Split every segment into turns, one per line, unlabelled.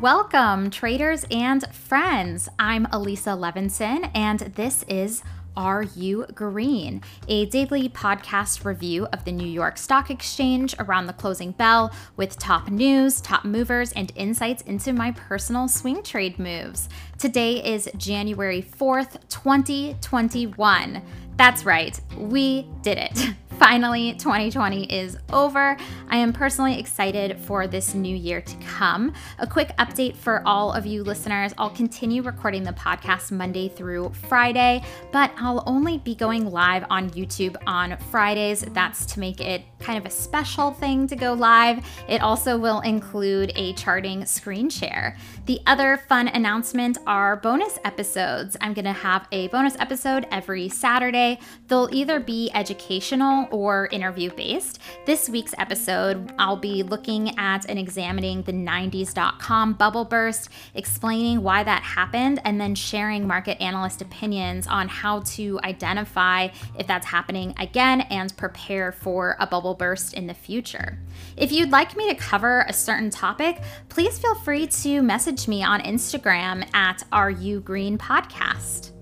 Welcome, traders and friends. I'm Elisa Levinson, and this is Are You Green, a daily podcast review of the New York Stock Exchange around the closing bell with top news, top movers, and insights into my personal swing trade moves. Today is January 4th, 2021. That's right, we did it. Finally, 2020 is over. I am personally excited for this new year to come. A quick update for all of you listeners I'll continue recording the podcast Monday through Friday, but I'll only be going live on YouTube on Fridays. That's to make it kind of a special thing to go live. It also will include a charting screen share. The other fun announcement are bonus episodes. I'm going to have a bonus episode every Saturday. They'll either be educational or interview based. This week's episode, I'll be looking at and examining the 90s.com bubble burst, explaining why that happened, and then sharing market analyst opinions on how to identify if that's happening again and prepare for a bubble burst in the future. If you'd like me to cover a certain topic, please feel free to message me on Instagram at Are Green Podcast.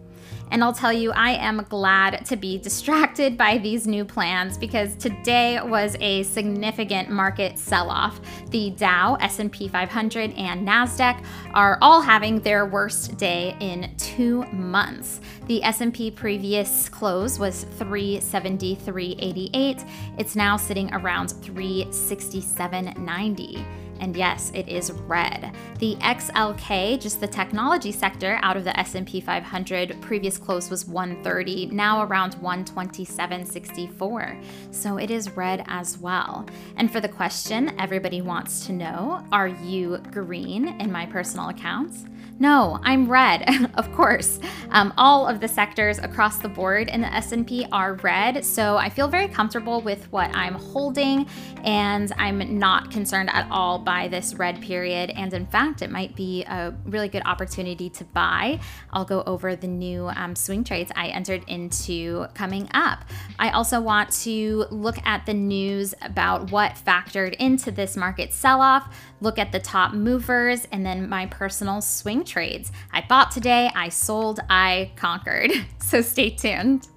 And I'll tell you, I am glad to be distracted by these new plans because today was a significant market sell-off. The Dow, S&P 500, and Nasdaq are all having their worst day in 2 months. The S&P previous close was 373.88. It's now sitting around 367.90. And yes, it is red. The XLK, just the technology sector out of the S&P 500, previous close was 130, now around 127.64. So it is red as well. And for the question everybody wants to know, are you green in my personal accounts? No, I'm red, of course. Um, all of the sectors across the board in the S&P are red, so I feel very comfortable with what I'm holding, and I'm not concerned at all by this red period. And in fact, it might be a really good opportunity to buy. I'll go over the new um, swing trades I entered into coming up. I also want to look at the news about what factored into this market sell-off, look at the top movers, and then my personal swing trades. I bought today, I sold, I conquered. So stay tuned.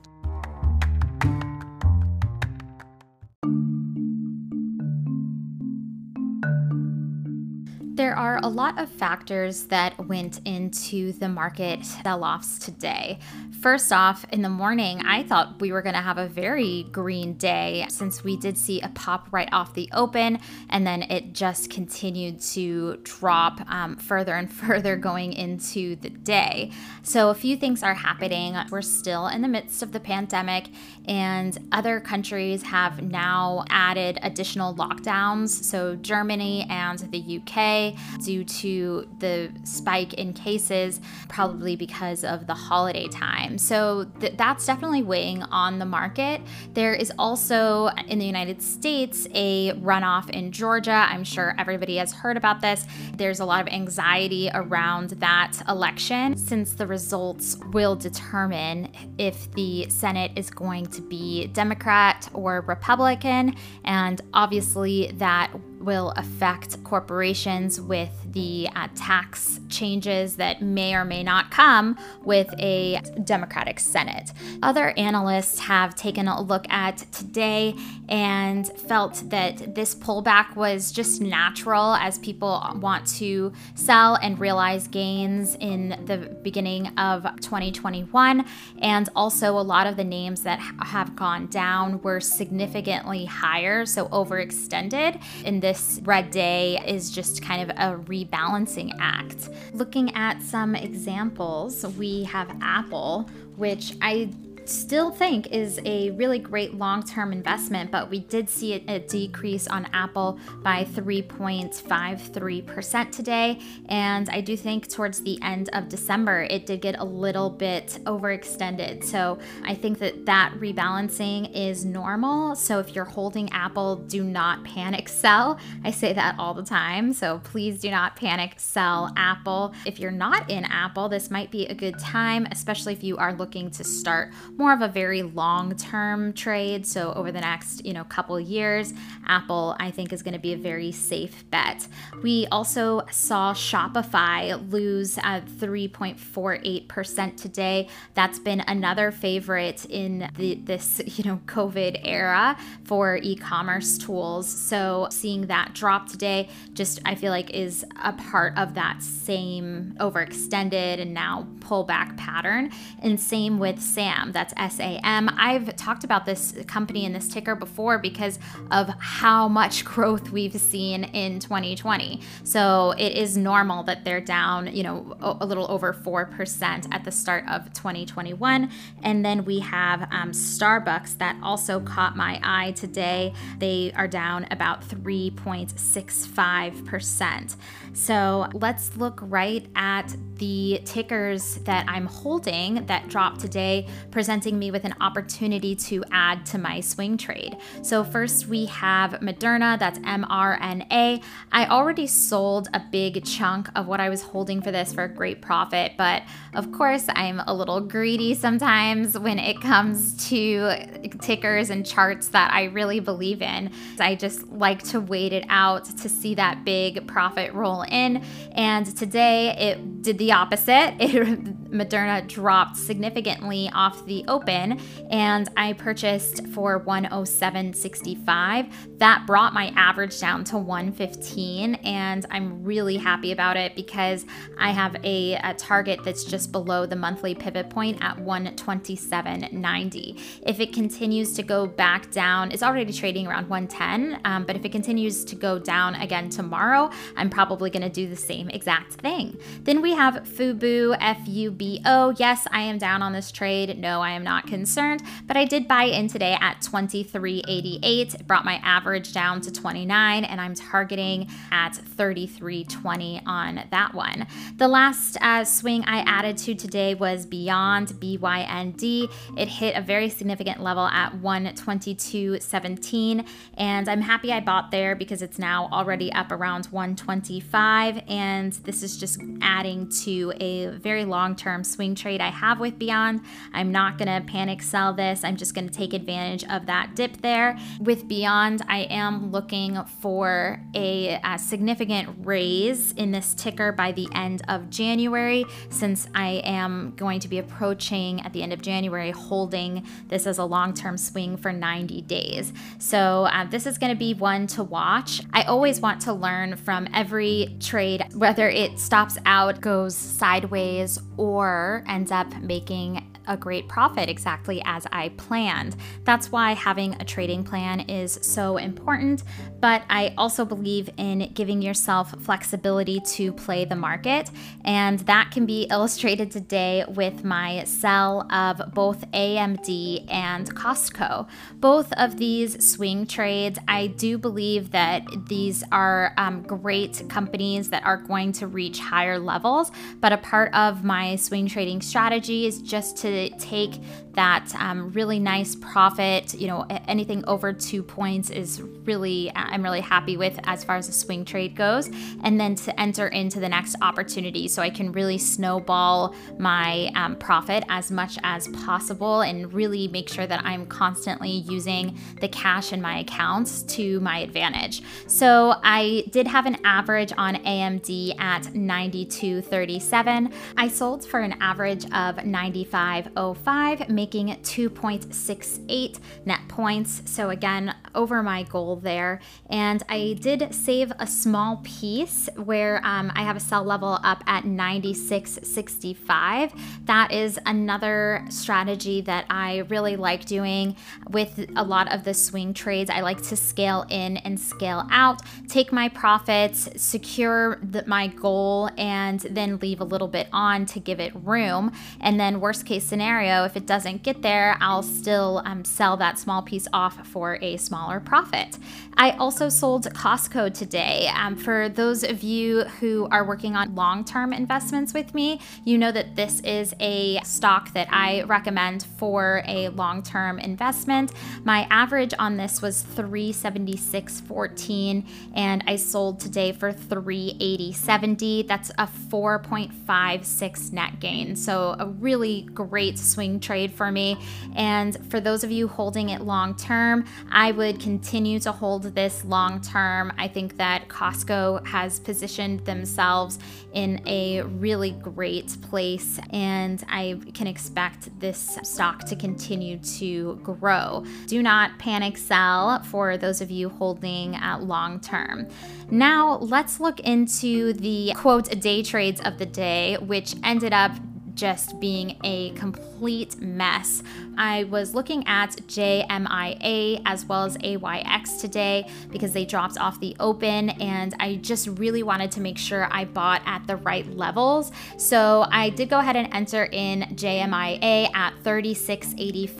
There are a lot of factors that went into the market sell offs today. First off, in the morning, I thought we were going to have a very green day since we did see a pop right off the open, and then it just continued to drop um, further and further going into the day. So, a few things are happening. We're still in the midst of the pandemic, and other countries have now added additional lockdowns. So, Germany and the UK, due to the spike in cases, probably because of the holiday time. So th- that's definitely weighing on the market. There is also in the United States a runoff in Georgia. I'm sure everybody has heard about this. There's a lot of anxiety around that election since the results will determine if the Senate is going to be Democrat or Republican. And obviously, that will affect corporations with the uh, tax changes that may or may not come with a Democratic Senate. Other analysts have taken a look at today and felt that this pullback was just natural as people want to sell and realize gains in the beginning of 2021. And also, a lot of the names that have gone down were significantly higher, so overextended. In this red day is just kind of a rebalancing act. Looking at some examples, we have Apple, which I still think is a really great long term investment, but we did see a, a decrease on Apple by 3.53% today. And I do think towards the end of December, it did get a little bit overextended. So I think that that rebalancing is normal. So if you're holding Apple, do not panic sell. I say that all the time. So please do not panic sell Apple. If you're not in Apple, this might be a good time, especially if you are looking to start more of a very long term trade. So over the next, you know, couple years, Apple, I think, is going to be a very safe bet. We also saw Shopify lose at 3.48% today. That's been another favorite in the, this, you know, COVID era for e-commerce tools. So seeing that drop today just I feel like is a part of that same overextended and now pullback pattern. And same with SAM, that's S A M. I've talked about this company and this ticker before because of how much growth we've seen in 2020. So it is normal that they're down, you know, a little over 4% at the start of 2021. And then we have um, Starbucks that also caught my eye today. They are down about 3.65%. So let's look right at the tickers that I'm holding that dropped today, presenting me with an opportunity to add to my swing trade. So, first we have Moderna, that's mRNA. I already sold a big chunk of what I was holding for this for a great profit, but of course, I'm a little greedy sometimes when it comes to tickers and charts that I really believe in. I just like to wait it out to see that big profit roll in. And today it did the opposite. It, Moderna dropped significantly off the open, and I purchased for 107.65. That brought my average down to 115, and I'm really happy about it because I have a, a target that's just below the monthly pivot point at 127.90. If it continues to go back down, it's already trading around 110, um, but if it continues to go down again tomorrow, I'm probably going to do the same exact thing. Then we have Fubo, F U B O. Yes, I am down on this trade. No, I am not concerned, but I did buy in today at 23.88. It brought my average down to 29, and I'm targeting at 33.20 on that one. The last uh, swing I added to today was Beyond BYND. It hit a very significant level at 122.17, and I'm happy I bought there because it's now already up around 125, and this is just adding to a very long term swing trade I have with Beyond. I'm not going to panic sell this. I'm just going to take advantage of that dip there. With Beyond, I am looking for a, a significant raise in this ticker by the end of January, since I am going to be approaching at the end of January holding this as a long term swing for 90 days. So, uh, this is going to be one to watch. I always want to learn from every trade, whether it stops out, goes sideways, or ends up making a great profit exactly as I planned. That's why having a trading plan is so important, but I also believe in giving yourself flexibility to play the market, and that can be illustrated today with my sell of both AMD and Costco. Both of these swing trades, I do believe that these are um, great companies that are going to reach higher levels, but a part of my swing trading strategy is just to take that um, really nice profit. You know, anything over two points is really, I'm really happy with as far as the swing trade goes. And then to enter into the next opportunity so I can really snowball my um, profit as much as possible and really make sure that I'm constantly using the cash in my accounts to my advantage. So I did have an average on AMD at 92.37. I sold for an average of 95.05, making 2.68 net points. So again, over my goal there. And I did save a small piece where um, I have a sell level up at 96.65. That is another strategy that I really like doing with a lot of the swing trades. I like to scale in and scale out, take my profits, secure the, my goal, and then leave a little bit on to give it room. And then, worst case scenario, if it doesn't get there, I'll still um, sell that small piece off for a smaller profit. I also sold Costco today. Um, for those of you who are working on long term investments with me, you know that this is a stock that I recommend for a long term investment. My average on this was 376.14 and I sold today for 380.70. That's a 4.56 net gain. So, a really great swing trade for me. And for those of you holding it long term, I would continue to hold this long term. I think that Costco has positioned themselves in a really great place, and I can expect this stock to continue to grow. Do not panic sell for those of you holding at long term. Now, let's look into the quote day trades of the day, which ended up just being a complete mess. I was looking at JMIA as well as AYX today because they dropped off the open, and I just really wanted to make sure I bought at the right levels. So I did go ahead and enter in JMIA at 36.85.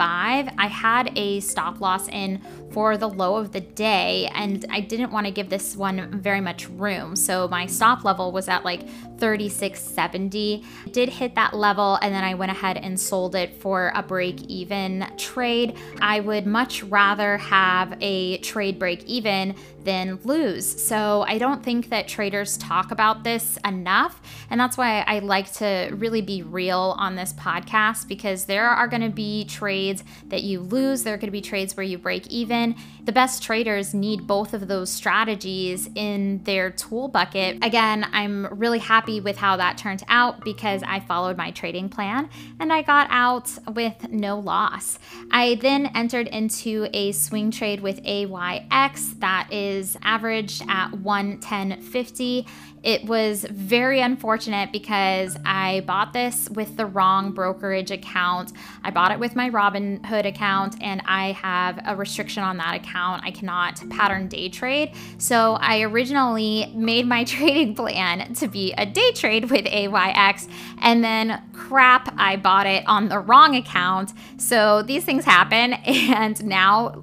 I had a stop loss in for the low of the day, and I didn't want to give this one very much room. So my stop level was at like 36.70. Did hit that level, and then I went ahead and sold it for a break even trade. I would much rather have a trade break even than lose. So I don't think that traders talk about this enough. And that's why I like to really be real on this podcast because there are going to be trades that you lose, there are going to be trades where you break even. The best traders need both of those strategies in their tool bucket. Again, I'm really happy with how that turned out because I followed my trading plan and I got out with no loss. I then entered into a swing trade with AYX that is averaged at 110.50 it was very unfortunate because I bought this with the wrong brokerage account. I bought it with my Robinhood account, and I have a restriction on that account. I cannot pattern day trade. So I originally made my trading plan to be a day trade with AYX, and then crap, I bought it on the wrong account. So these things happen, and now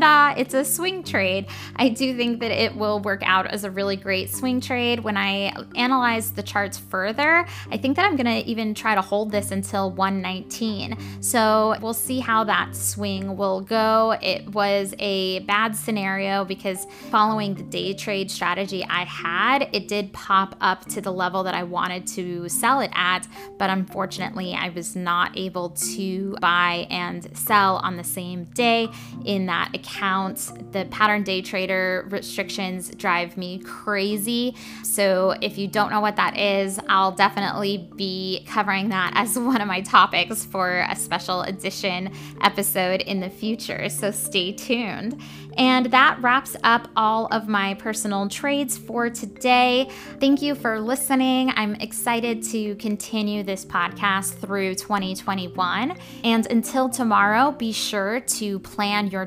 ta-da, it's a swing trade. I do think that it will work out as a really great swing trade. When I analyze the charts further, I think that I'm gonna even try to hold this until 119. So we'll see how that swing will go. It was a bad scenario because following the day trade strategy I had, it did pop up to the level that I wanted to sell it at, but unfortunately I was not able to buy and sell on the same day in that accounts. The pattern day trader restrictions drive me crazy. So if you don't know what that is, I'll definitely be covering that as one of my topics for a special edition episode in the future. So stay tuned. And that wraps up all of my personal trades for today. Thank you for listening. I'm excited to continue this podcast through 2021. And until tomorrow, be sure to plan your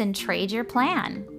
and trade your plan.